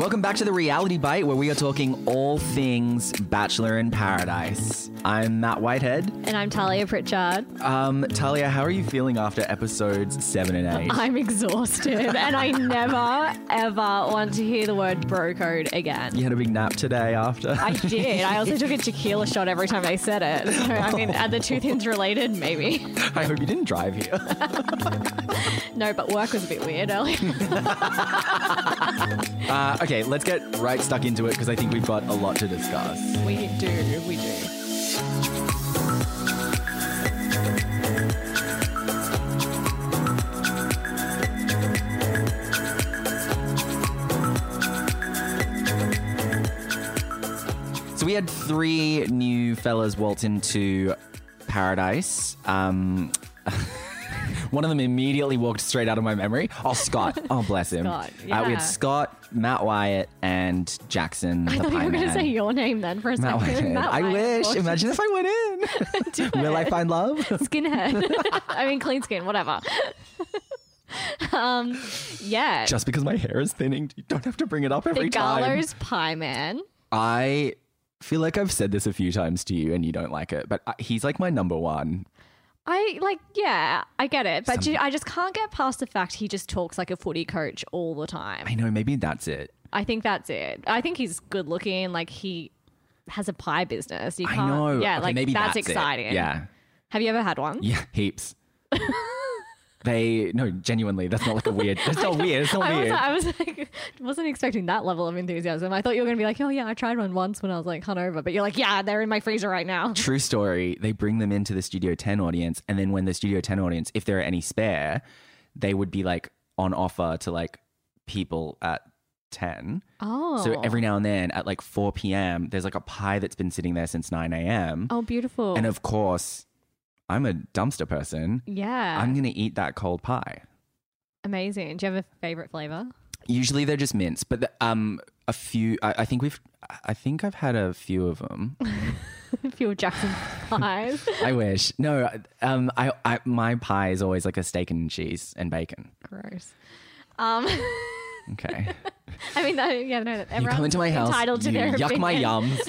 Welcome back to the Reality Bite, where we are talking all things Bachelor in Paradise. I'm Mat Whitehead. And I'm Talia Pritchard. Um, Talia, how are you feeling after episodes seven and eight? I'm exhausted and I never, ever want to hear the word bro code again. you had a big nap today after. I did. I also took a tequila shot every time they said it. So, I mean, are the two things related? Maybe. I hope you didn't drive here. No, but work was a bit weird earlier. Uh, okay, let's get right stuck into it because I think we've got a lot to discuss. We do. We do. So we had three new fellas waltz into Paradise. Um, one of them immediately walked straight out of my memory. Oh, Scott. Oh, bless him. Scott, uh, we had Scott, Matt Wyatt, and Jackson. I the thought you were going to say your name then for a Matt second. Wyatt. Matt I Wyatt, wish. Imagine if I went in. Will I find love? Skinhead. I mean, clean skin, whatever. um, yeah. Just because my hair is thinning, you don't have to bring it up every the time. Gallows Pie Man. I feel like I've said this a few times to you and you don't like it, but uh, he's like my number one. I like, yeah, I get it, but ju- I just can't get past the fact he just talks like a footy coach all the time. I know, maybe that's it. I think that's it. I think he's good looking. Like he has a pie business. You I can't, know. Yeah, Okay, like maybe that's, that's it. exciting. Yeah. Have you ever had one? Yeah, heaps. they no, genuinely, that's not like a weird. That's not weird. It's not I was, weird. I was like, wasn't expecting that level of enthusiasm. I thought you were going to be like, oh yeah, I tried one once when I was like hungover, but you're like, yeah, they're in my freezer right now. True story. They bring them into the Studio 10 audience, and then when the Studio 10 audience, if there are any spare, they would be like on offer to like people at 10. Oh, So every now and then at like 4 p.m., there's like a pie that's been sitting there since 9 a.m. oh, beautiful. And of course, I'm a dumpster person. yeah, I'm going to eat that cold pie. amazing. Do you have a favorite flavor? Usually they're just mints, but the, um, a few. I, I think we've. I think I've had a few of them. a few of Jackson's pies. I wish. No, um, I, I my pie is always like a steak and cheese and bacon. Gross. Um, Okay, I mean, that, yeah, no, you everyone's come into my house, entitled to you their yuck my yums.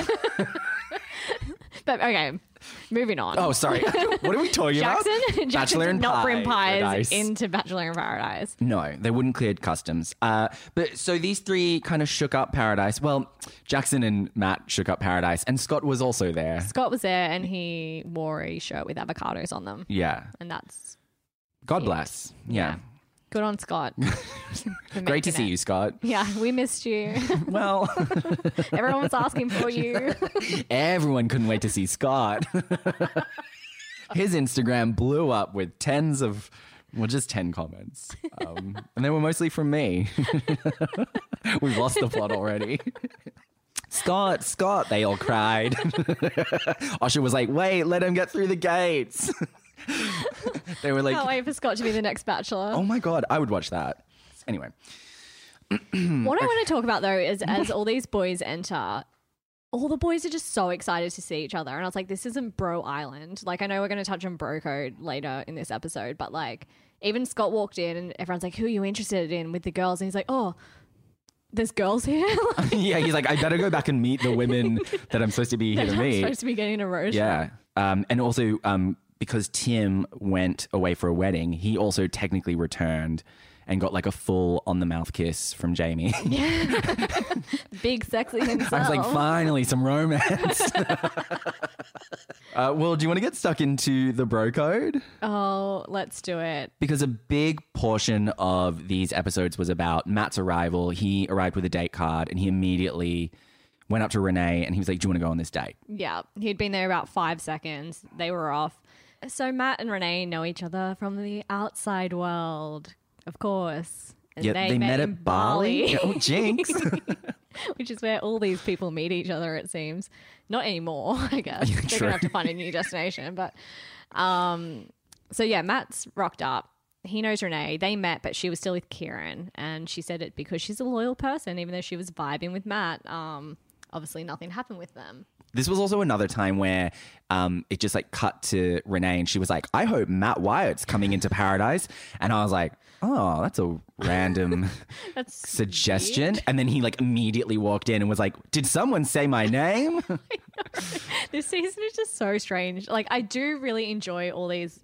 But okay, moving on. Oh, sorry. what are we talking Jackson, about? Jackson Bachelor did in not bring pies Paradise. into Bachelor in Paradise. No, they wouldn't cleared customs. Uh, but so these three kind of shook up Paradise. Well, Jackson and Matt shook up Paradise, and Scott was also there. Scott was there and he wore a shirt with avocados on them, Yeah. and that's God bless. Yeah. Good on Scott. Great to see it. you, Scott. Yeah, we missed you. Well, Everyone was asking for you. everyone couldn't wait to see Scott. His Instagram blew up with tens of, well, just 10 comments. Um, and they were mostly from me. We've lost the plot already. Scott, Scott, they all cried. Osher was like, wait, let him get through the gates. They were like, Can't wait for Scott to be the next Bachelor. oh my God, I would watch that. Anyway, What I want to talk about though is as all these boys enter, all the boys are just so excited to see each other. And I was like, this isn't Bro Island. Like, I know we're going to touch on Bro Code later in this episode, but like, even Scott walked in and everyone's like, who are you interested in with the girls? And he's like, oh, there's girls here. yeah, he's like, I better go back and meet the women that I'm supposed to be here to I'm meet. supposed to be getting a rose. Yeah. Um, and also, um, because Tim went away for a wedding, he also technically returned and got like a full on the mouth kiss from Jamie. Big sexy himself. I was like, finally, some romance. uh, well, do you want to get stuck into the bro code? oh, let's do it. Because a big portion of these episodes was about Matt's arrival. He arrived with a date card and he immediately went up to Renee and he was like, Do you want to go on this date? Yeah, he'd been there about five seconds. They were off. So Matt and Renee know each other from the outside world, of course. And Yeah, they, met, in at Bali. Oh, jinx. which is where all these people meet each other. It seems not anymore. I guess they're true. gonna have to find a new destination. But um, so yeah, Matt's rocked up. He knows Renee. They met, but she was still with Kieran, and she said it because she's a loyal person, even though she was vibing with Matt. Um, obviously nothing happened with them. This was also another time where um, it just like cut to Renee and she was like, I hope Matt Wyatt's coming into paradise. And I was like, oh, that's a random That's suggestion. And then he like immediately walked in and was like, did someone say my name? this season is just so strange. Like I do really enjoy all these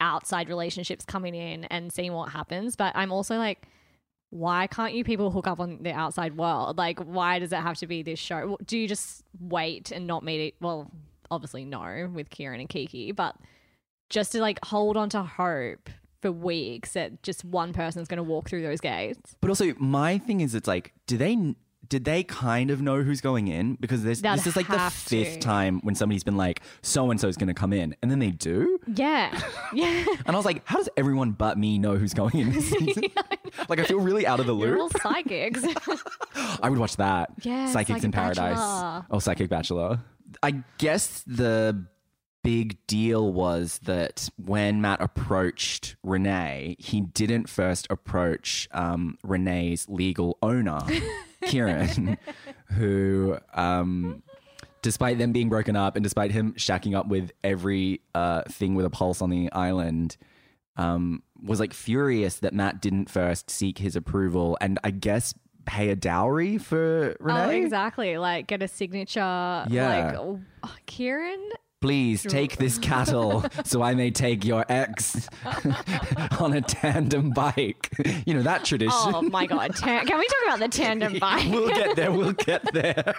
outside relationships coming in and seeing what happens, but I'm also like why can't you people hook up on the outside world? Like why does it have to be this show? Do you just wait and not meet it? Well, obviously no with Kieran and Kiki, but just to like hold on to hope for weeks that just one person's going to walk through those gates. but also, my thing is, it's like, do they. Did they kind of know who's going in? Because They'd this is like the have fifth to. time when somebody's been like, so and so's going to come in. And then they do. Yeah. Yeah. And I was like, how does everyone but me know who's going in this season? like, I feel really out of the You're all loop. psychics. I would watch that. Yeah, Psychics in Psychic Paradise. Bachelor. Oh, Psychic Bachelor. I guess the big deal was that when Matt approached Renee, he didn't first approach um, Renee's legal owner, Kieran, who. Um, Despite them being broken up and despite him shacking up with every uh, thing with a pulse on the island, um, was like furious that Matt didn't first seek his approval and I guess pay a dowry for Renee. Oh, exactly. Like get a signature. Yeah. Like oh, Kieran. Please take this cattle so I may take your ex on a tandem bike. You know, that tradition. Oh my god. Can we talk about the tandem bike? we'll get there. We'll get there.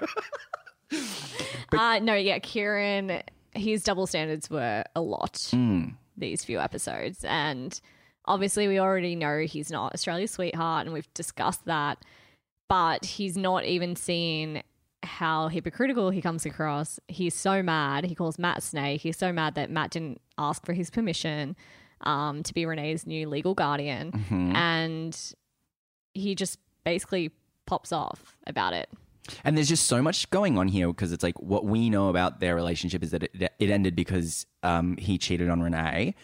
uh, no, yeah, Kieran. His double standards were a lot Hmm. these few episodes, and obviously we already know he's not Australia's sweetheart, and we've discussed that. But he's not even seeing how hypocritical he comes across. He's so mad. He calls Matt Snake. He's so mad that Matt didn't ask for his permission um, to be Renee's new legal guardian, Mm-hmm. and he just basically pops off about it. And there's just so much going on here because it's like what we know about their relationship is that it, it ended because um, he cheated on Renee.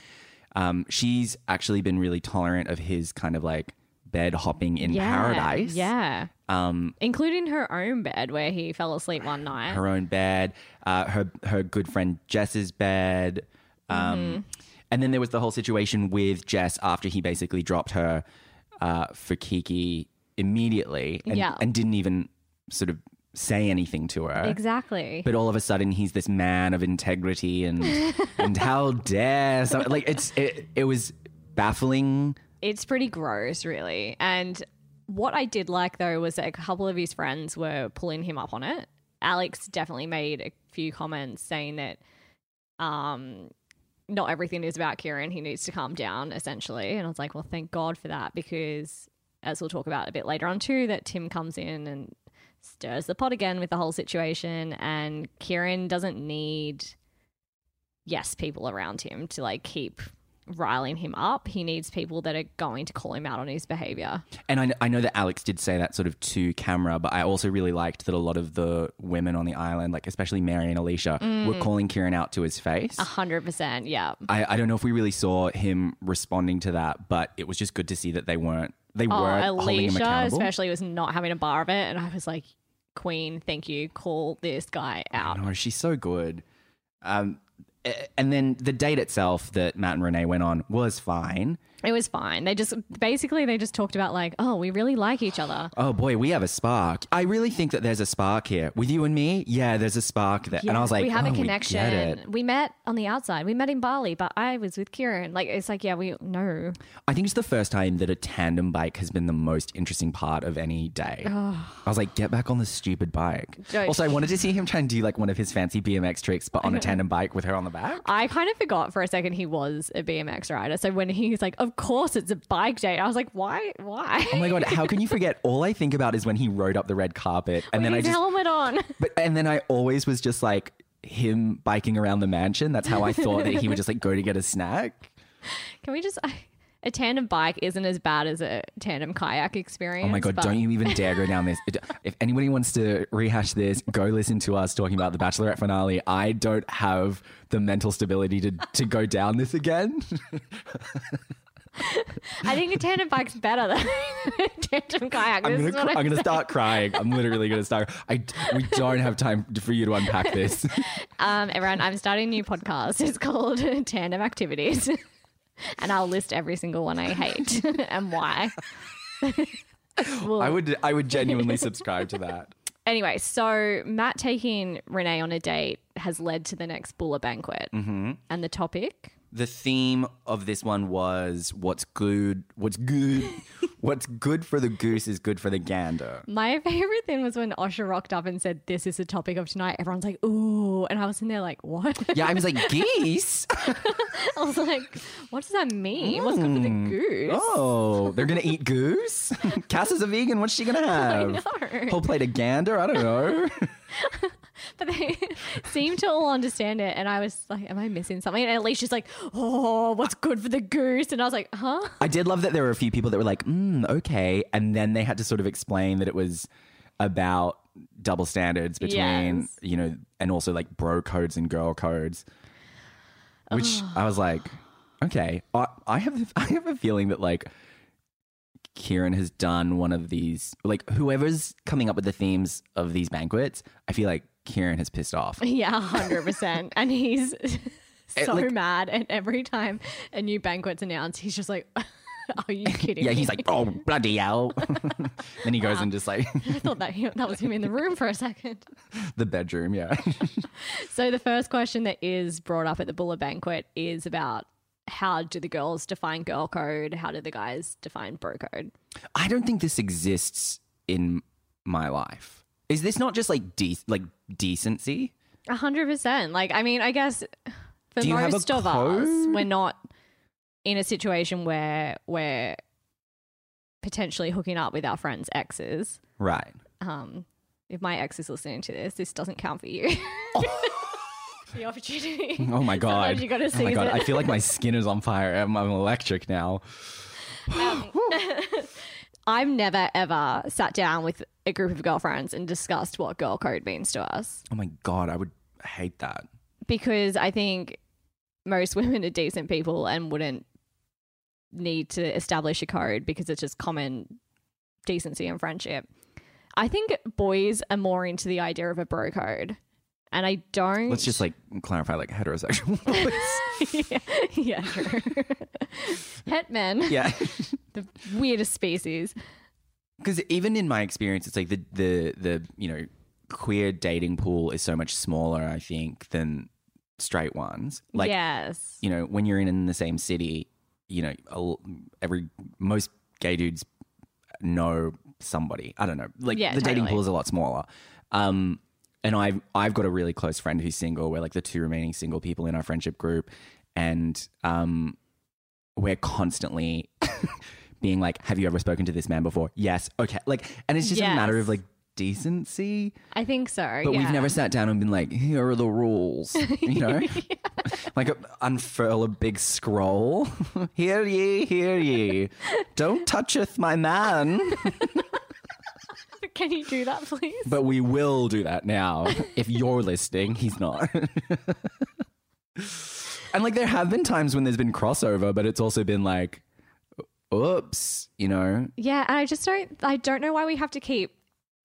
Um, she's actually been really tolerant of his kind of like bed hopping in Yeah, paradise. Yeah. Um, Including her own bed where he fell asleep one night. her own bed, uh, her her good friend Jess's bed, um, Mm-hmm. and then there was the whole situation with Jess after he basically dropped her uh, for Kiki immediately, and, Yeah. and didn't even sort of say anything to her. exactly. But all of a sudden, he's this man of integrity, and and how dare so, like it's it, it was baffling. it's pretty gross, really. And what I did like though was that a couple of his friends were pulling him up on it. Alex definitely made a few comments saying that um not everything is about Kieran. He needs to calm down, essentially. And I was like, well, thank God for that, because as we'll talk about a bit later on too, that Tim comes in and stirs the pot again with the whole situation, and Kieran doesn't need yes people around him to like keep riling him up. He needs people that are going to call him out on his behavior. And I, I know that Alex did say that sort of to camera, but I also really liked that a lot of the women on the island, like especially Mary and Alisha, Mm. were calling Kieran out to his face. A hundred percent, yeah. I, I don't know if we really saw him responding to that, but it was just good to see that they weren't they Oh, weren't holding him Alisha accountable. especially was not having a bar of it, and I was like, Queen, thank you. Call this guy out. No, she's so good. Um, and then the date itself that Matt and Renee went on was fine. It was fine. They just basically they just talked about like, oh, we really like each other. Oh boy, we have a spark. I really think that there's a spark here with you and me. Yeah, there's a spark there. and I was like, oh, we have oh, a We, connection. it. We, met on the outside. We met in Bali, but I was with Kieran. Like it's like, yeah, we know. I think it's the first time that a tandem bike has been the most interesting part of any day. I was like, get back on the stupid bike. Joke. Also, I wanted to see him try and do like one of his fancy BMX tricks, but on a tandem bike with her on the back. I kind of forgot for a second he was a BMX rider. So when he's like, of course it's a bike date, I was like, why? Why? Oh my god, how can you forget? All I think about is when he rode up the red carpet, and then I just, helmet on. but and then I always was just like him biking around the mansion. That's how I thought that he would just like go to get a snack. Can we just? A tandem bike isn't as bad as a tandem kayak experience. Oh my god, but- don't you even dare go down this. If anybody wants to rehash this, go listen to us talking about the Bachelorette finale. I don't have the mental stability to to go down this again. I think a tandem bike's better than a tandem kayak. I'm This gonna, cr- I'm gonna start crying. I'm literally gonna start. I we don't have time for you to unpack this. Um, everyone, I'm starting a new podcast. It's called Tandem Activities. and I'll list every single one I hate and why. Well, I would I would genuinely subscribe to that. anyway, so Matt taking Renee on a date has led to the next Bula banquet. Mm-hmm. And the topic? The theme of this one was what's good, what's good, what's good for the goose is good for the gander. My favorite thing was when Osher rocked up and said, This is the topic of tonight. Everyone's like, Ooh. And I was in there like, What? Yeah, I was like geese. I was like, What does that mean? What's good for the mm. goose? Oh, they're gonna eat goose. Cass is a vegan. What's she gonna have? know. Whole plate of gander. I don't know. But they seemed to all understand it. And I was like, Am I missing something? And Alisha's like, Oh, what's good for the goose? And I was like, Huh? I did love that there were a few people that were like, mm, okay. And then they had to sort of explain that it was about double standards between, Yes. you know, and also like bro codes and girl codes, which I was like, okay. I, I have I have a feeling that like Kieran has done one of these, like whoever's coming up with the themes of these banquets, I feel like Kieran has pissed off. Yeah, 100%. and he's eh, so like- mad. And every time a new banquet's announced, he's just like, Are you kidding Yeah, me? he's like, oh, bloody hell. then he goes and just like, I thought that, he, that was him in the room for a second. the bedroom, yeah. So the first question that is brought up at the Bula banquet is about how do the girls define girl code? How do the guys define bro code? I don't think this exists in my life. Is this not just like de- like decency? A hundred percent. Like, I mean, I guess for Do you have a most of us, we're not in a situation where we're potentially hooking up with our friends' exes. Right. Um, if my ex is listening to this, this doesn't count for you. the opportunity. Oh my god. Sometimes you gotta oh my god. it. I feel like my skin is on fire. I'm, I'm electric now. I've never ever sat down with a group of girlfriends and discussed what girl code means to us Oh my god. I would hate that. because I think most women are decent people and wouldn't need to establish a code because it's just common decency and friendship. I think boys are more into the idea of a bro code. And I don't. Let's just like clarify like heterosexual yeah, yeah, true. Het men, yeah. the weirdest species. Because even in my experience, it's like the the the you know queer dating pool is so much smaller. I think than straight ones. Like yes. you know when you're in, in the same city, you know every most gay dudes know somebody. I don't know. Like Yeah, the dating pool is a lot smaller. Um, and I've I've got a really close friend who's single. We're like the two remaining single people in our friendship group, and um, we're constantly being like, "Have you ever spoken to this man before?" Yes. Okay. Like, and it's just a matter of like decency. I think so. But yeah. we've never sat down and been like, "Here are the rules," you know, like unfurl a big scroll. hear ye, hear ye. Don't toucheth my man. Can you do that, please? But we will do that now. If you're listening, he's not. and like there have been times when there's been crossover, but it's also been like, oops, you know. Yeah, and I just don't. I don't know why we have to keep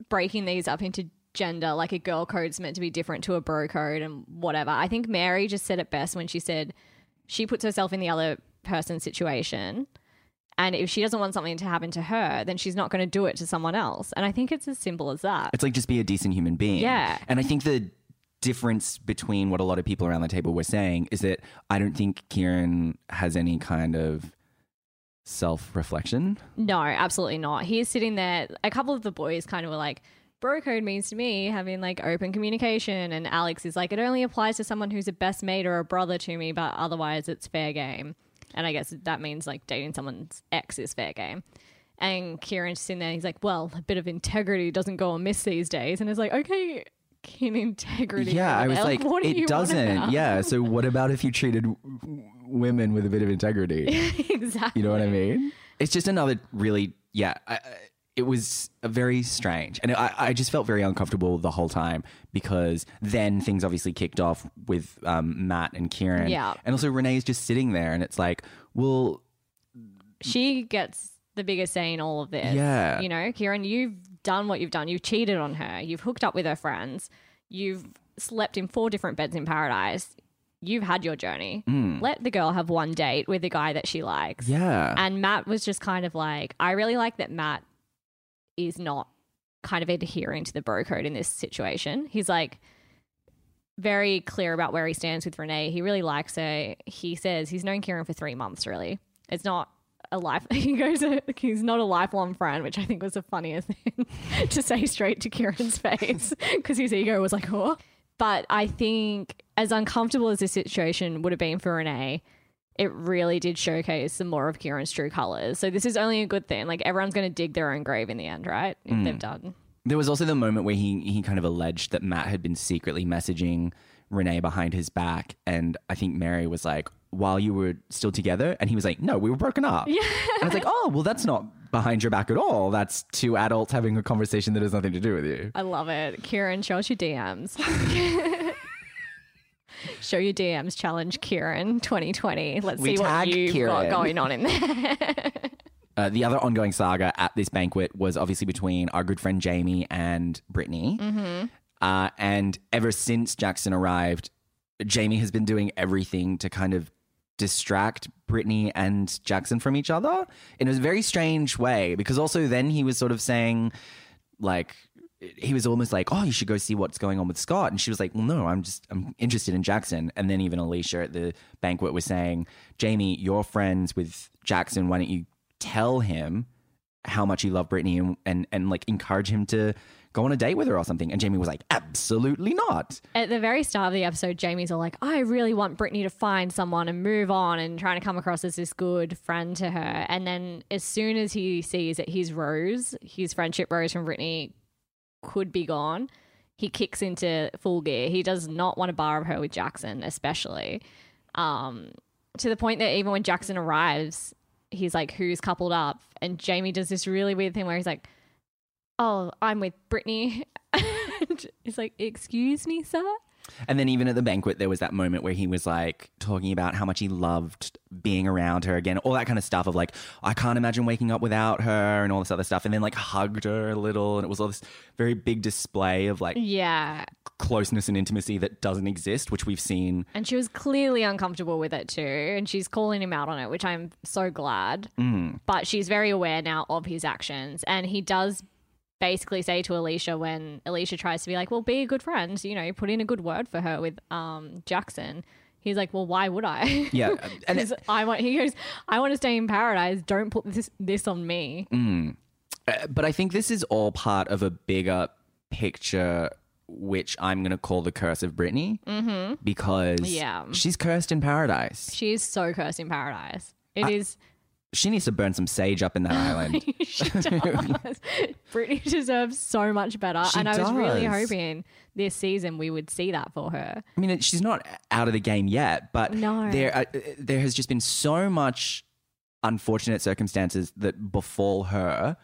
breaking these up into gender. Like a girl code's meant to be different to a bro code and whatever. I think Mary just said it best when she said she puts herself in the other person's situation. And if she doesn't want something to happen to her, then she's not going to do it to someone else. And I think it's as simple as that. It's like just be a decent human being. Yeah. And I think the difference between what a lot of people around the table were saying is that I don't think Kieran has any kind of self reflection. No, absolutely not. He is sitting there. A couple of the boys kind of were like, bro code means to me having like open communication. And Alex is like, it only applies to someone who's a best mate or a brother to me, but otherwise it's fair game. And I guess that means like dating someone's ex is fair game. And Kieran's sitting there, he's like, well, a bit of integrity doesn't go amiss these days. And it's like, okay, can integrity. Yeah, I was like, what do it doesn't. Yeah. So what about if you treated w- women with a bit of integrity? exactly. You know what I mean? It's just another really, yeah. I, I- it was very strange, and I, I just felt very uncomfortable the whole time because then things obviously kicked off with um, Matt and Kieran, Yeah. and also Renee is just sitting there, and it's like, well, she gets the biggest say in all of this. Yeah. You know, Kieran, you've done what you've done. You've cheated on her. You've hooked up with her friends. You've slept in four different beds in paradise. You've had your journey. Let the girl have one date with the guy that she likes. Yeah. And Matt was just kind of like, I really like that Matt is not kind of adhering to the bro code in this situation. He's like very clear about where he stands with Renee. He really likes her. He says he's known Kieran for three months, really. It's not a life. He goes, he's not a lifelong friend, which I think was the funniest thing to say straight to Kieran's face because his ego was like, oh. But I think as uncomfortable as this situation would have been for Renee, it really did showcase some more of Kieran's true colors. So this is only a good thing. Like everyone's going to dig their own grave in the end, right? If they've mm. done. There was also the moment where he he kind of alleged that Matt had been secretly messaging Renee behind his back, and I think Mary was like, "While you were still together," and he was like, "No, we were broken up." Yeah, and I was like, "Oh, well, that's not behind your back at all. That's two adults having a conversation that has nothing to do with you." I love it. Kieran, show us your DMs. show your DMs challenge Kieran 2020. Let's We see what you've got going on in there. Uh, the other ongoing saga at this banquet was obviously between our good friend Jamie and Brittany. Uh, and ever since Jackson arrived, Jamie has been doing everything to kind of distract Brittany and Jackson from each other in a very strange way. Because also then he was sort of saying, like, he was almost like, "Oh, you should go see what's going on with Scott," and she was like, "Well, no, I'm just I'm interested in Jackson." And then even Alisha at the banquet was saying, "Jamie, you're friends with Jackson. Why don't you tell him how much you love Brittany and and, and like encourage him to go on a date with her or something?" And Jamie was like, "Absolutely not." At the very start of the episode, Jamie's all like, I really want Brittany to find someone and move on and trying to come across as this good friend to her. And then as soon as he sees that his rose, his friendship rose from Brittany could be gone, he kicks into full gear. He does not want to bar her with Jackson, especially. Um, to the point that even when Jackson arrives, he's like, Who's coupled up? And Jamie does this really weird thing where he's like, Oh, I'm with Brittany. he's like, Excuse me, sir? And then even at the banquet, there was that moment where he was like talking about how much he loved being around her again, all that kind of stuff of like, I can't imagine waking up without her and all this other stuff. And then like hugged her a little. And it was all this very big display of like Yeah. closeness and intimacy that doesn't exist, which we've seen. And she was clearly uncomfortable with it too. And she's calling him out on it, which I'm so glad. Mm. But she's very aware now of his actions. And he does basically say to Alisha when Alisha tries to be like, well, be a good friend, you know, put in a good word for her with um, Jackson. He's like, well, why would I? Yeah. And 'Cause I want. He goes, I want to stay in paradise. Don't put this this on me. Uh, but I think this is all part of a bigger picture, which I'm going to call the curse of Brittany, mm-hmm. because Yeah. she's cursed in paradise. She is so cursed in paradise. It is. She needs to burn some sage up in that island. she does. Brittany deserves so much better, She and I was really does. hoping this season we would see that for her. I mean, she's not out of the game yet, but No. there uh, there has just been so much unfortunate circumstances that befall her.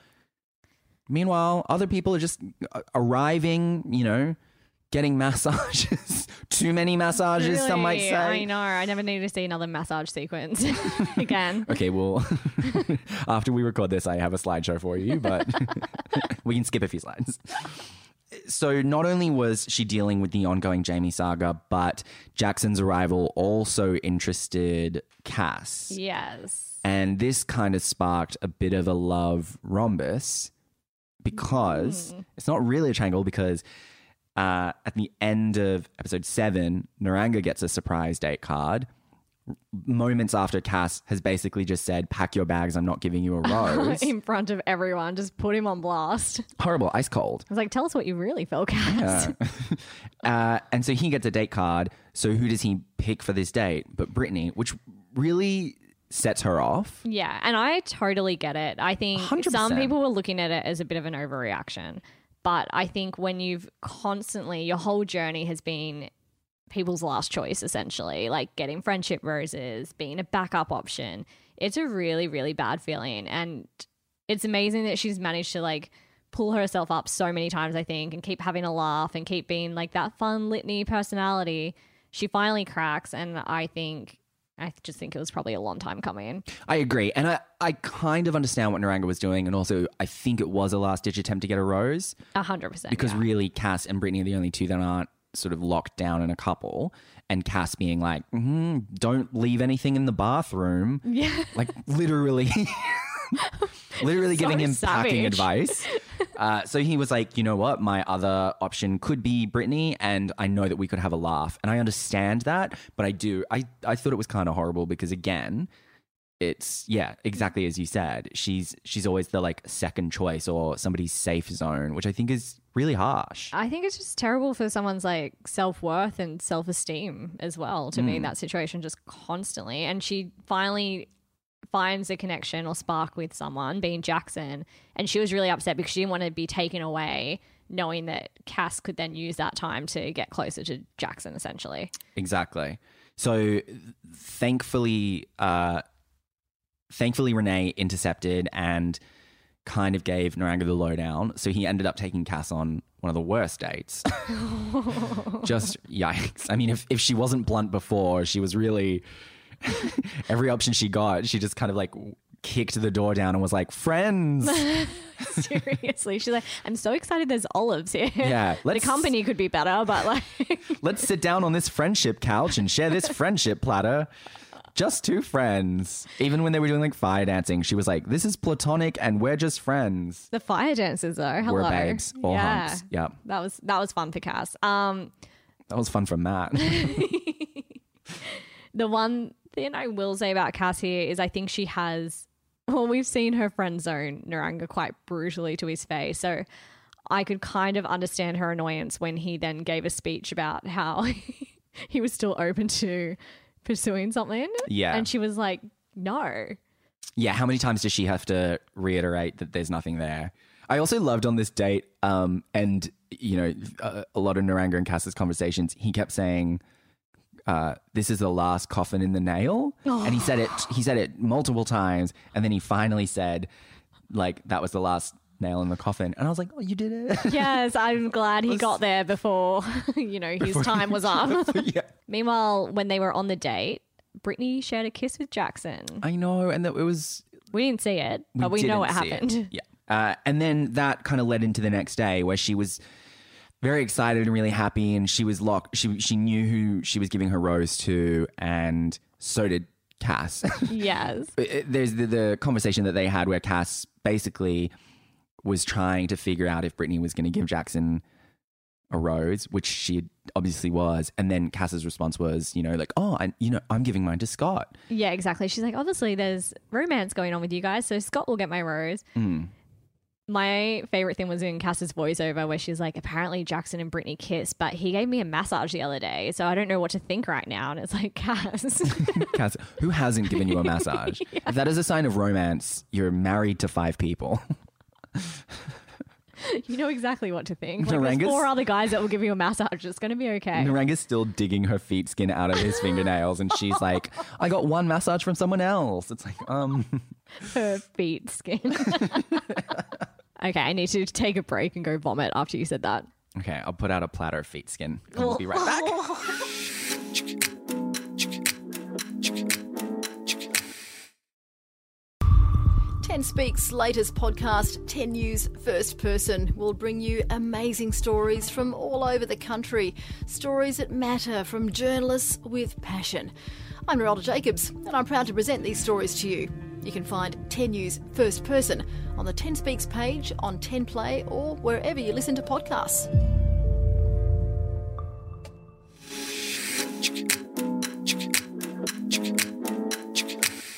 Meanwhile, other people are just uh, arriving, you know, getting massages. Too many massages, some might say. I know. I never need to see another massage sequence again. Okay, well, after we record this, I have a slideshow for you, but we can skip a few slides. So, not only was she dealing with the ongoing Jamie saga, but Jackson's arrival also interested Cass. Yes. And this kind of sparked a bit of a love rhombus because hmm. it's not really a triangle because uh, at the end of episode seven, Niranga gets a surprise date card. Moments after Cass has basically just said, Pack your bags, I'm not giving you a rose. In front of everyone, just put him on blast. Horrible, ice cold. I was like, tell us what you really felt, Cass. Uh, and so he gets a date card. So who does he pick for this date? But Brittany, which really sets her off. Yeah, and I totally get it. I think 100%. some people were looking at it as a bit of an overreaction. But I think when you've constantly, your whole journey has been people's last choice, essentially, like getting friendship roses, being a backup option, it's a really, really bad feeling. And it's amazing that she's managed to like pull herself up so many times, I think, and keep having a laugh and keep being like that fun litany personality. She finally cracks. And I think I just think it was probably a long time coming. I agree. And I, I kind of understand what Niranga was doing. And also, I think it was a last ditch attempt to get a rose A hundred percent. because yeah. really, Cass and Brittany are the only two that aren't sort of locked down in a couple. And Cass being like, mm, don't leave anything in the bathroom. Yeah. Like, literally. literally giving him packing advice. Uh, so he was like, you know what? My other option could be Brittany, and I know that we could have a laugh. And I understand that, but I do. I, I thought it was kind of horrible because, again, it's yeah, exactly as you said. She's she's always the like second choice or somebody's safe zone, which I think is really harsh. I think it's just terrible for someone's like self worth and self esteem as well to Hmm. be in that situation just constantly. And she finally finds a connection or spark with someone, being Jackson, and she was really upset because she didn't want to be taken away, knowing that Cass could then use that time to get closer to Jackson, essentially. Exactly. So thankfully, uh, thankfully Renee intercepted and kind of gave Niranga the lowdown. So he ended up taking Cass on one of the worst dates. Just yikes. I mean, if, if she wasn't blunt before, she was really every option she got, she just kind of like kicked the door down and was like, friends. Seriously, she's like, "I'm so excited. There's olives here. Yeah, the company could be better, but like, Let's sit down on this friendship couch and share this friendship platter. Just two friends. Even when they were doing like fire dancing, she was like, "This is platonic, and we're just friends. the fire dancers, though, hello, We're babes, all yeah, hunks." Yeah, that was that was fun for Cass. Um, that was fun for Matt. the one thing I will say about Cass here is I think she has. Well, we've seen her friend zone Niranga quite brutally to his face, so I could kind of understand her annoyance when he then gave a speech about how he was still open to pursuing something. Yeah. and she was like, "No." yeah, how many times does she have to reiterate that there's nothing there? I also loved on this date, um, and you know, a, a lot of Niranga and Cass's conversations. He kept saying, uh, "This is the last coffin in the nail," and he said it. He said it multiple times, and then he finally said, "Like that was the last nail in the coffin." And I was like, "Oh, you did it!" Yes, I'm glad he got there before, you know, his time was up. yeah, Meanwhile, when they were on the date, Brittany shared a kiss with Jackson. I know, and that it was We didn't see it, but we, know what didn't it. happened. Yeah. Uh, and then that kind of led into the next day where she was very excited and really happy and she was locked she she knew who she was giving her rose to and so did Cass. Yes. It- it- There's the, the conversation that they had where Cass basically was trying to figure out if Brittany was going to give Jackson a rose, which she obviously was, and then Cass's response was, you know, like, "Oh, I, you know, I'm giving mine to Scott." Yeah, exactly. She's like, obviously, there's romance going on with you guys, so Scott will get my rose. Mm. My favorite thing was in Cass's voiceover where she's like, apparently Jackson and Brittany kissed, but he gave me a massage the other day, so I don't know what to think right now. And it's like, Cass. Cass, who hasn't given you a massage? If that is a sign of romance, you're married to five people. you know exactly what to think. Like, Niranga's- there's four other guys that will give you a massage. It's going to be okay. Niranga's still digging her feet skin out of his fingernails, and she's like, "I got one massage from someone else." It's like, um, her feet skin. Okay, I need to take a break and go vomit after you said that. okay, I'll put out a platter of feet skin. And we'll be right back. Ten Speaks latest podcast, 10 News First Person, will bring you amazing stories from all over the country. Stories that matter from journalists with passion. I'm Narelda Jacobs, and I'm proud to present these stories to you. You can find 10 News First Person on the 10 Speaks page, on 10 Play, or wherever you listen to podcasts.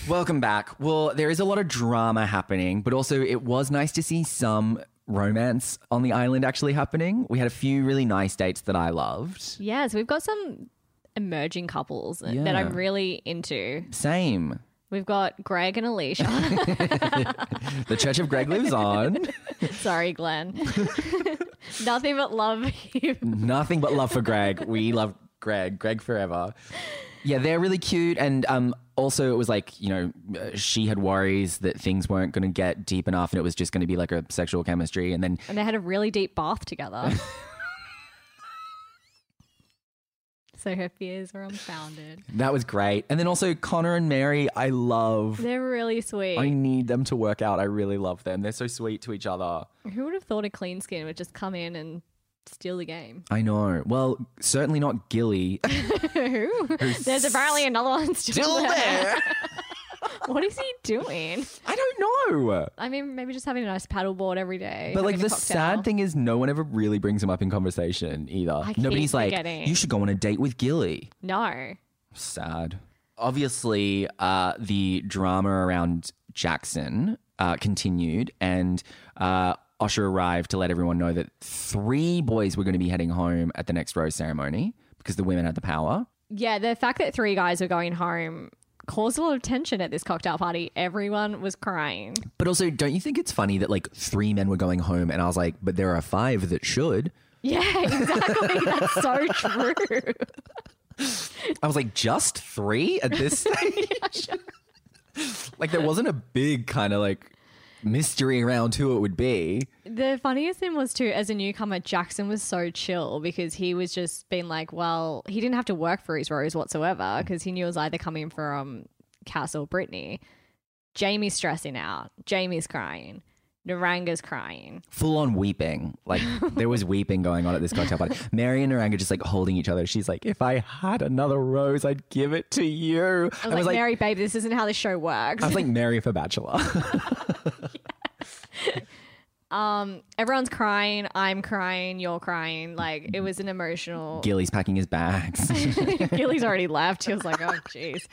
Welcome back. Well, there is a lot of drama happening, but also it was nice to see some romance on the island actually happening. We had a few really nice dates that I loved. Yes, we've got some emerging couples that I'm really into. Same. We've got Greg and Alisha. The Church of Greg lives on. Sorry, Glenn. Nothing but love him. Nothing but love for Greg. We love Greg. Greg forever. Yeah, they're really cute. And um, also, it was like, you know, uh, she had worries that things weren't going to get deep enough and it was just going to be like a sexual chemistry. And then, And they had a really deep bath together. So her fears were unfounded. That was great. And then also Connor and Mary, I love. They're really sweet. I need them to work out. I really love them. They're so sweet to each other. Who would have thought a clean skin would just come in and steal the game? I know. Well, certainly not Gilly. Who? There's apparently another one still, there. what is he doing? I don't know. I mean, maybe just having a nice paddleboard every day. But like having the cocktail. sad thing is, no one ever really brings him up in conversation either. keep Nobody's like, forgetting. you should go on a date with Gilly. No. Sad. Obviously, uh, the drama around Jackson uh, continued, and uh, Osher arrived to let everyone know that three boys were going to be heading home at the next rose ceremony because the women had the power. Yeah, the fact that three guys were going home caused a lot of tension at this cocktail party. Everyone was crying. But also, don't you think it's funny that like three men were going home, and I was like, but there are five that should. Yeah, exactly. That's so true. I was like, just three at this stage? like, there wasn't a big kind of like mystery around who it would be. The funniest thing was too, as a newcomer, Jackson was so chill because he was just being like, well, he didn't have to work for his rose whatsoever because he knew it was either coming from Cass or Brittany. Jamie's stressing out. Jamie's crying. Niranga's crying. Full on weeping. Like, there was weeping going on at this cocktail party. Mary and Niranga just like holding each other. She's like, if I had another rose, I'd give it to you. I was, like, Mary, babe, this isn't how this show works. I was like, Mary for Bachelor. Um, everyone's crying. I'm crying. You're crying. Like it was an emotional. Gilly's packing his bags. Gilly's already left. He was like, oh, jeez.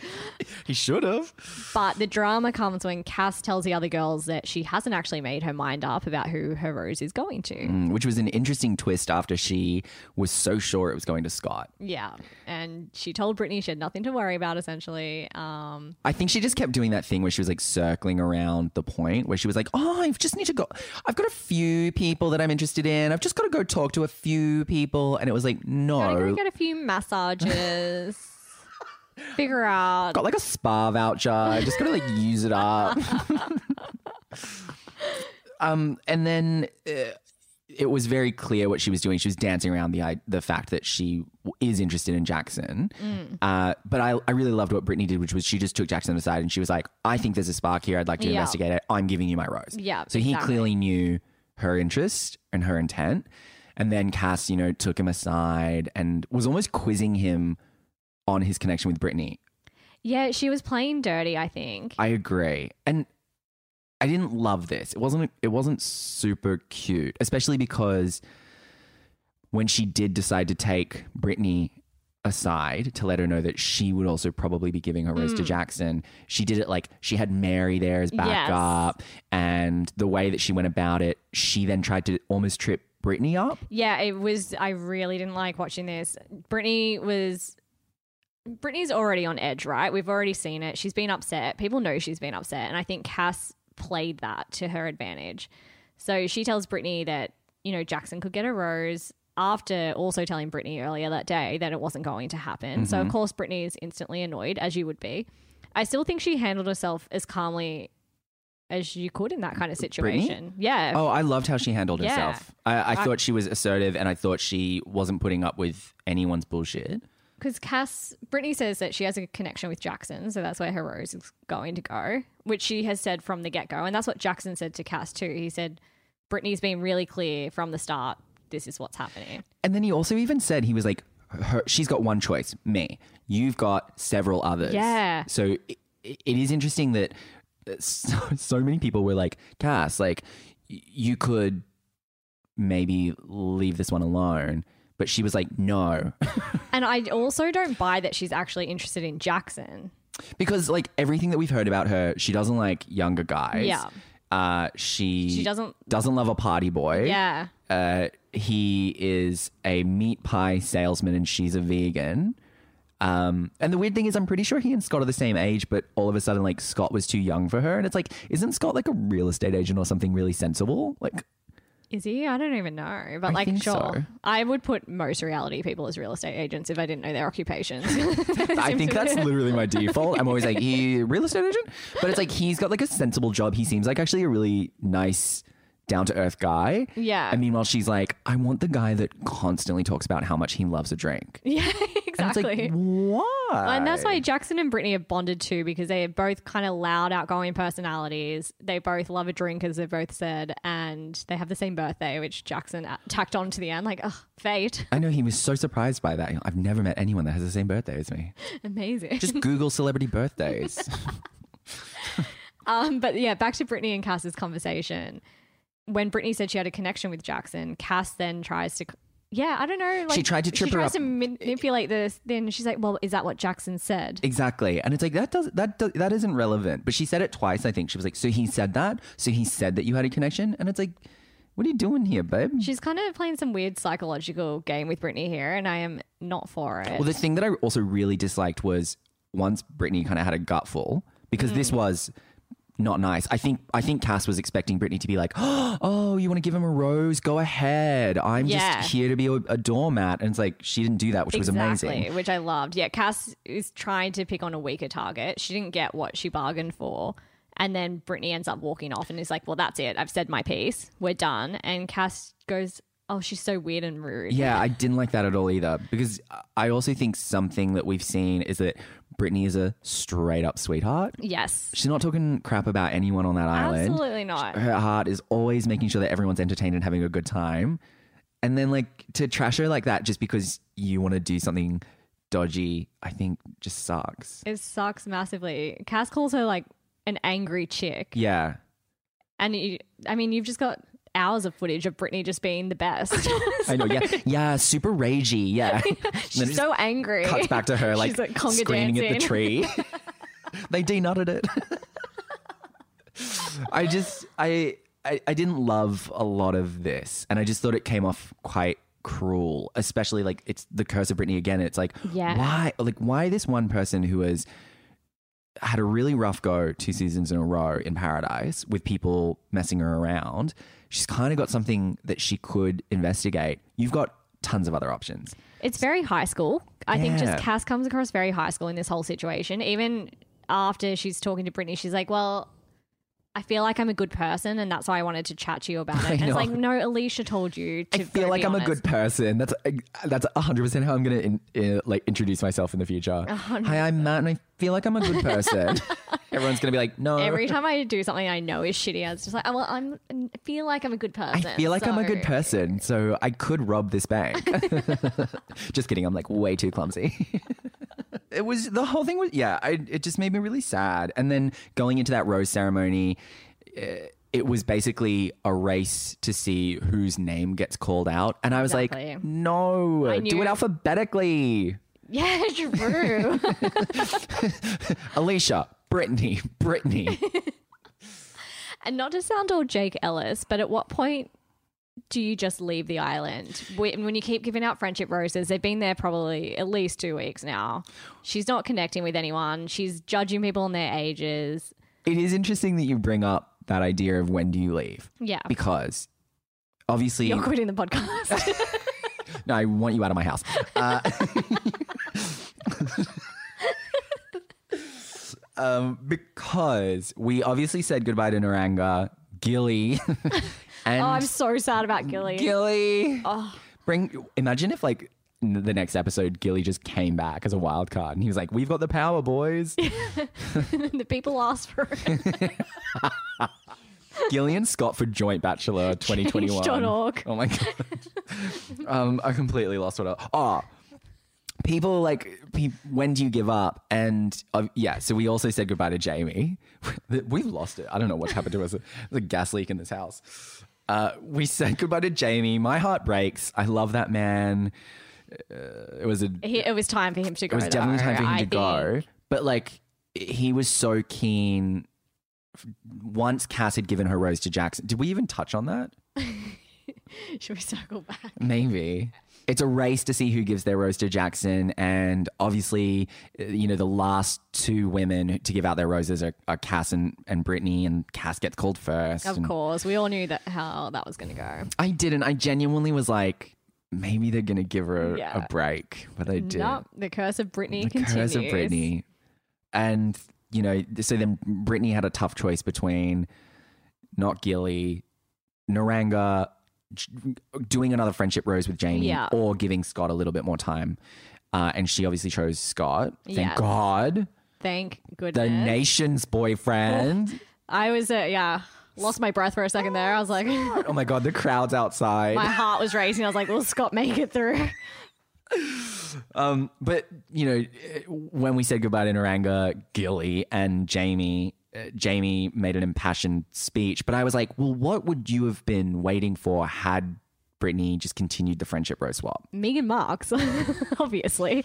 he should have. But the drama comes when Cass tells the other girls that she hasn't actually made her mind up about who her rose is going to. Mm, Which was an interesting twist after she was so sure it was going to Scott. Yeah. And she told Brittany she had nothing to worry about, essentially. Um, I think she just kept doing that thing where she was like circling around the point where she was like, "Oh, I just need to go. I've got a few people that I'm interested in. I've just got to go talk to a few people." And it was like, gotta "No, go get a few massages. Figure out. got like a spa voucher. I just got to like use it up." um, and then uh, it was very clear what she was doing. She was dancing around the the fact that she is interested in Jackson. Mm. Uh, but I, I really loved what Brittany did, which was she just took Jackson aside and she was like, "I think there's a spark here. I'd like to Yeah. investigate it. I'm giving you my rose." Yeah, So he exactly. clearly knew her interest and her intent. And then Cass, you know, took him aside and was almost quizzing him on his connection with Brittany. Yeah, she was playing dirty, I think. I agree. And I didn't love this. It wasn't it wasn't super cute, especially because when she did decide to take Brittany aside to let her know that she would also probably be giving her rose to hmm. Jackson, she did it like she had Mary there as backup and the way that she went about it, she then tried to almost trip Brittany up. Yeah, it was. I really didn't like watching this. Brittany was. Brittany's already on edge, right? We've already seen it. She's been upset. People know she's been upset. And I think Cass played that to her advantage. So she tells Brittany that, you know, Jackson could get a rose after also telling Brittany earlier that day that it wasn't going to happen. So, of mm-hmm. course, Brittany is instantly annoyed, as you would be. I still think she handled herself as calmly as you could in that kind of situation. Brittany? Yeah. Oh, I loved how she handled Yeah. herself. I, I thought she was assertive and I thought she wasn't putting up with anyone's bullshit. Because Cass, Brittany says that she has a connection with Jackson, so that's where her rose is going to go, which she has said from the get go. And that's what Jackson said to Cass, too. He said, Brittany's been really clear from the start, this is what's happening. And then he also even said he was like, her, she's got one choice, me. You've got several others. Yeah. So it, it is interesting that so, so many people were like, Cass, like you could maybe leave this one alone. But she was like, no. And I also don't buy that she's actually interested in Jackson. Because like everything that we've heard about her, she doesn't like younger guys. Yeah. Uh, she She doesn't- doesn't love a party boy. Yeah. uh, he is a meat pie salesman and she's a vegan. Um, and the weird thing is, I'm pretty sure he and Scott are the same age, but all of a sudden, like Scott was too young for her, and it's like, isn't Scott like a real estate agent or something really sensible? Like, Is he? I don't even know. But I like, sure. so. I would put most reality people as real estate agents if I didn't know their occupations. I think that's literally my default. I'm always like, he real estate agent, but it's like he's got like a sensible job. He seems like actually a really nice, down to earth guy. Yeah. And meanwhile, she's like, I want the guy that constantly talks about how much he loves a drink. yeah, exactly. And like, why? And that's why Jackson and Brittany have bonded too, because they are both kind of loud, outgoing personalities. They both love a drink, as they've both said, and they have the same birthday, which Jackson tacked on to the end. Like, ugh, fate. I know he was so surprised by that. I've never met anyone that has the same birthday as me. Amazing. Just Google celebrity birthdays. Um, but yeah, back to Brittany and Cass's conversation. When Brittany said she had a connection with Jackson, Cass then tries to. Yeah, I don't know. Like, She tried to trip her. she her tries up. to manipulate this. Then she's like, "Well, is that what Jackson said?" exactly. And it's like that does that does, that isn't relevant. But she said it twice, I think. She was like, "So he said that? So he said that you had a connection?" And it's like, "What are you doing here, babe?" She's kind of playing some weird psychological game with Brittany here, and I am not for it. Well, the thing that I also really disliked was once Brittany kind of had a gutful because this Mm. was not nice. I think I think Cass was expecting Brittany to be like, "Oh, you want to give him a rose? Go ahead. I'm Yeah. just here to be a, a doormat." And it's like she didn't do that, which was amazing. which I loved. Yeah, Cass is trying to pick on a weaker target. She didn't get what she bargained for. And then Brittany ends up walking off and is like, well, that's it. I've said my piece. We're done. And Cass goes, oh, she's so weird and rude. Yeah, I didn't like that at all either because I also think something that we've seen is that Brittany is a straight up sweetheart. Yes. She's not talking crap about anyone on that island. Absolutely not. Her heart is always making sure that everyone's entertained and having a good time. And then like to trash her like that just because you want to do something dodgy, I think just sucks. It sucks massively. Cass calls her like an angry chick. Yeah. And you, I mean, you've just got hours of footage of Brittany just being the best. I know. Yeah. Yeah. Super ragey. Yeah. She's so angry. cuts back to her like, She's like conga dancing. at the tree. they denutted it. I just I, I I didn't love a lot of this, and I just thought it came off quite cruel, especially like it's the curse of Brittany again. It's like Yeah. why like why this one person who has had a really rough go two seasons in a row in paradise with people messing her around. She's kind of got something that she could investigate. You've got tons of other options. It's very high school. I think just Cass comes across very high school in this whole situation. Even after she's talking to Brittany, she's like, "Well, I feel like I'm a good person, and that's why I wanted to chat to you about it." And it's like, no, Alisha told you. To I feel like I'm a good person. That's that's 100 percent how I'm gonna in, uh, like introduce myself in the future. Hi, I'm Mat, and I feel like I'm a good person. Everyone's gonna be like, no. Every time I do something I know is shitty, I was just like, oh, "Well, I'm I feel like I'm a good person. I feel like I'm a good person, so I could rob this bank. just kidding. I'm like way too clumsy. It was the whole thing was yeah. I, it just made me really sad. And then going into that rose ceremony, eh, it was basically a race to see whose name gets called out. And I was Exactly. like, no, do it alphabetically. Yeah, true. Alisha, Brittany, Brittany. and not to sound all Jake Ellis, but at what point do you just leave the island when when you keep giving out friendship roses? They've been there probably at least two weeks now. She's not connecting with anyone. She's judging people on their ages. it is interesting that you bring up that idea of when do you leave Yeah, because obviously you're quitting the podcast. no, I want you out of my house. Uh, um, because we obviously said goodbye to Niranga, Gilly, and oh, I'm so sad about Gilly. Gilly. Oh. Bring. Imagine if like the next episode, Gilly just came back as a wild card, and he was like, "We've got the power, boys." the people asked for it. Gillian Scott for Joint Bachelor 2021. Change.org. Oh my god. um, I completely lost what I. Oh, people like pe- when do you give up? And uh, yeah, so we also said goodbye to Jamie. We've lost it. I don't know what's happened to us. There's a gas leak in this house. Uh, we said goodbye to Jamie. My heart breaks. I love that man. Uh, it was a He, it was time for him to go. it was definitely though, time for him I to think. go. But like, he was so keen. Once Cass had given her rose to Jackson, did we even touch on that? Should we circle back? Maybe. It's a race to see who gives their rose to Jackson. And obviously, uh, you know, the last two women to give out their roses are, are Cass and, and Brittany, and Cass gets called first. Of And course, we all knew that how that was going to go. I didn't. I genuinely was like, maybe they're going to give her a, Yeah. a break, but they didn't. Nope, the curse of Brittany the continues. curse of Brittany. And you know, so then Brittany had a tough choice between not Gilly, Niranga, doing another friendship rose with Jamie, Yeah. or giving Scott a little bit more time. uh, and she obviously chose Scott. Thank Yes. God, Thank goodness. the nation's boyfriend. I was, uh, yeah, lost my breath for a second there. I was like, oh my God, the crowd's outside. my heart was racing. I was like, will Scott make it through? Um, but you know, when we said goodbye to Niranga, Gilly and Jamie, Jamie made an impassioned speech. But I was like, well, what would you have been waiting for had Brittany just continued the friendship rose swap? Megan Marx, obviously.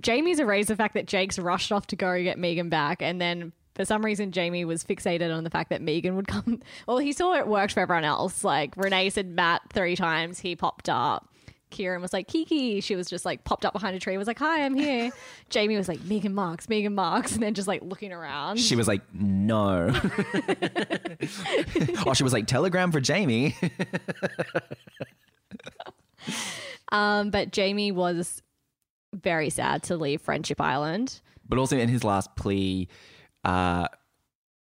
Jamie's erased the fact that Jake's rushed off to go get Megan back, and then for some reason Jamie was fixated on the fact that Megan would come. Well, he saw it worked for everyone else. Like Renee said Matt three times, he popped up. Kieran was like Kiki. She was just like popped up behind a tree. Was like, "Hi, I'm here." Jamie was like, "Megan Marx, Megan Marx," and then just like looking around. She was like, no. or she was like, telegram for Jamie. Um, but Jamie was very sad to leave Friendship Island. but also in his last plea, uh,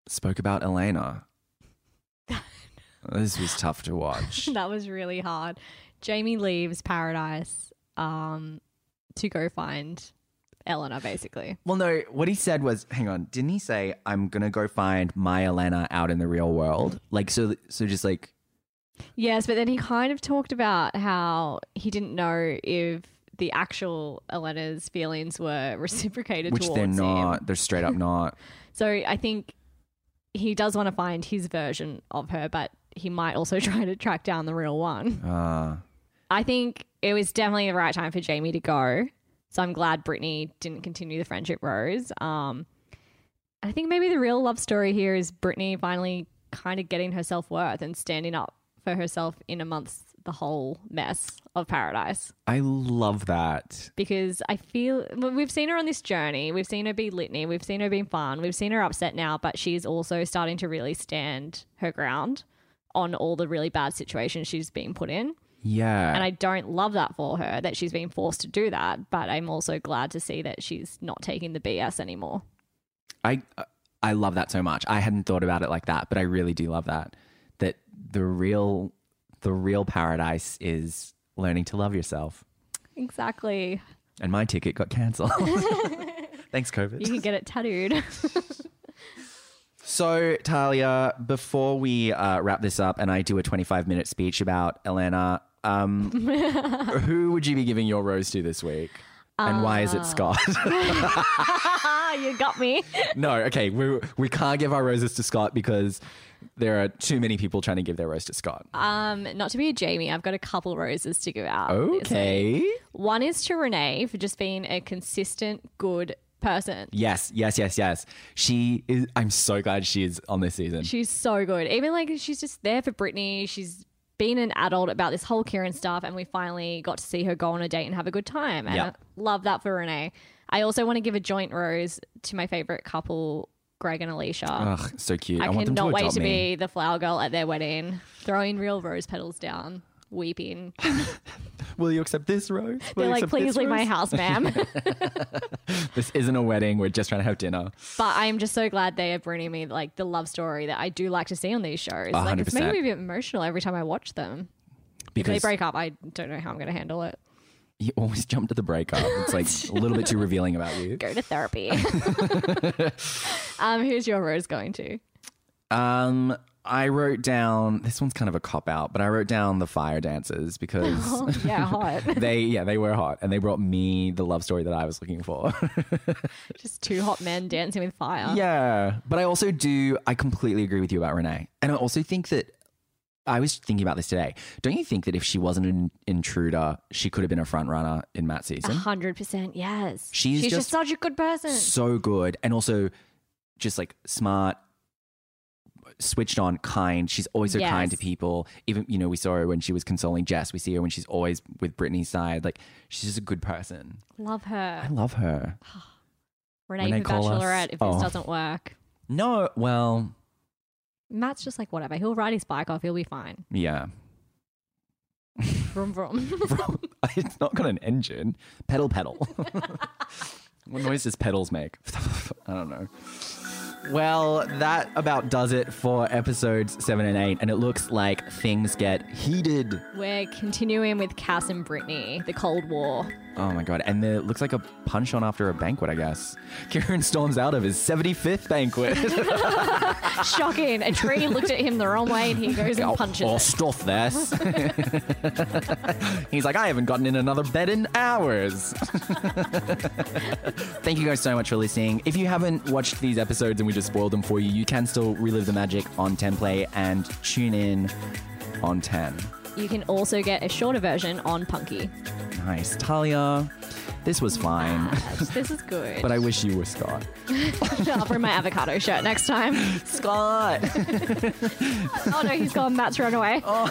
spoke about Elena. this was tough to watch. that was really hard. Jamie leaves Paradise um, to go find Eleanor, basically. Well, no, what he said was, hang on, didn't he say, I'm going to go find my Elena out in the real world? Like, so, so just like, Yes, but then he kind of talked about how he didn't know if the actual Elena's feelings were reciprocated which towards they're not, him. they're straight up not. So I think he does want to find his version of her, but he might also try to track down the real one. Uh, I think it was definitely the right time for Jamie to go. So I'm glad Brittany didn't continue the friendship rose. Um, I think maybe the real love story here is Brittany finally kind of getting her self worth and standing up for herself in amongst the whole mess of paradise. I love that. Because I feel we've seen her on this journey. We've seen her be litany. We've seen her being fun. We've seen her upset now, but she's also starting to really stand her ground on all the really bad situations she's being put in. Yeah. And I don't love that for her that she's being forced to do that. But I'm also glad to see that she's not taking the BS anymore. I I love that so much. I hadn't thought about it like that, but I really do love that. That the real the real paradise is learning to love yourself. Exactly. And my ticket got cancelled. Thanks, COVID. You can get it tattooed. So, Talia, before we uh, wrap this up and I do a 25 minute speech about Elena, um, who would you be giving your rose to this week? And why is it Scott? you got me. no, okay, we, we can't give our roses to Scott because there are too many people trying to give their rose to Scott. Um, not to be a Jamie, I've got a couple roses to give out. Okay. One is to Renee for just being a consistent, good person. Yes, yes, yes, yes. She is. I'm so glad she is on this season. She's so good. Even like she's just there for Brittany. She's been an adult about this whole Kieran stuff, and we finally got to see her go on a date and have a good time. And Yep. I love that for Renee. I also want to give a joint rose to my favorite couple, Greg and Alisha. Ugh, so cute. I, I want them to cannot wait to me. be the flower girl at their wedding, throwing real rose petals down, weeping. Will you accept this rose? Will They're like, please leave my house, ma'am. This isn't a wedding. We're just trying to have dinner. But I'm just so glad they are bringing me like the love story that I do like to see on these shows. Like it's 100%. making me a bit emotional every time I watch them. If Because they break up, I don't know how I'm going to handle it. you always jump to the breakup. It's like a little bit too revealing about you. Go to therapy. um, who's your rose going to? Um, I wrote down this one's kind of a cop out, but I wrote down the fire dancers because Oh, yeah, hot. they yeah they were hot and they brought me the love story that I was looking for. just two hot men dancing with fire. yeah, but I also do I completely agree with you about Renee, and I also think that. I was thinking about this today. Don't you think that if she wasn't an intruder, she could have been a front runner in Matt's season? hundred percent, yes. She's She's just just such a good person. so good and also just like smart switched on kind she's always so kind to people even you know we saw her when she was consoling jess we see her when she's always with brittany's side like she's just a good person Love her. i love her Renee, Renee, for call us. Bachelorette if Oh. this doesn't work. no well Matt's just like, whatever. He'll ride his bike off. He'll be fine. yeah Vroom, vroom. it's not got an engine pedal pedal what noise does pedals make i don't know well, that about does it for episodes seven and eight, and it looks like things get heated. We're continuing with Cass and Brittany, the Cold War. Oh my god! And it looks like a punch on after a banquet. I guess Kieran storms out of his seventy-fifth banquet. Shocking. A tree looked at him the wrong way and he goes and punches oh, I'll stuff this. He's like, I haven't gotten in another bed in hours. Thank you guys so much for listening. If you haven't watched these episodes and we just spoiled them for you, you can still relive the magic on 10 Play and tune in on 10. You can also get a shorter version on Punky. Nice. Talia, this was fine, ah, This is good. but I wish you were Scott. I'll bring my avocado shirt next time. Scott! Oh no, he's gone. Mat's run away. Oh.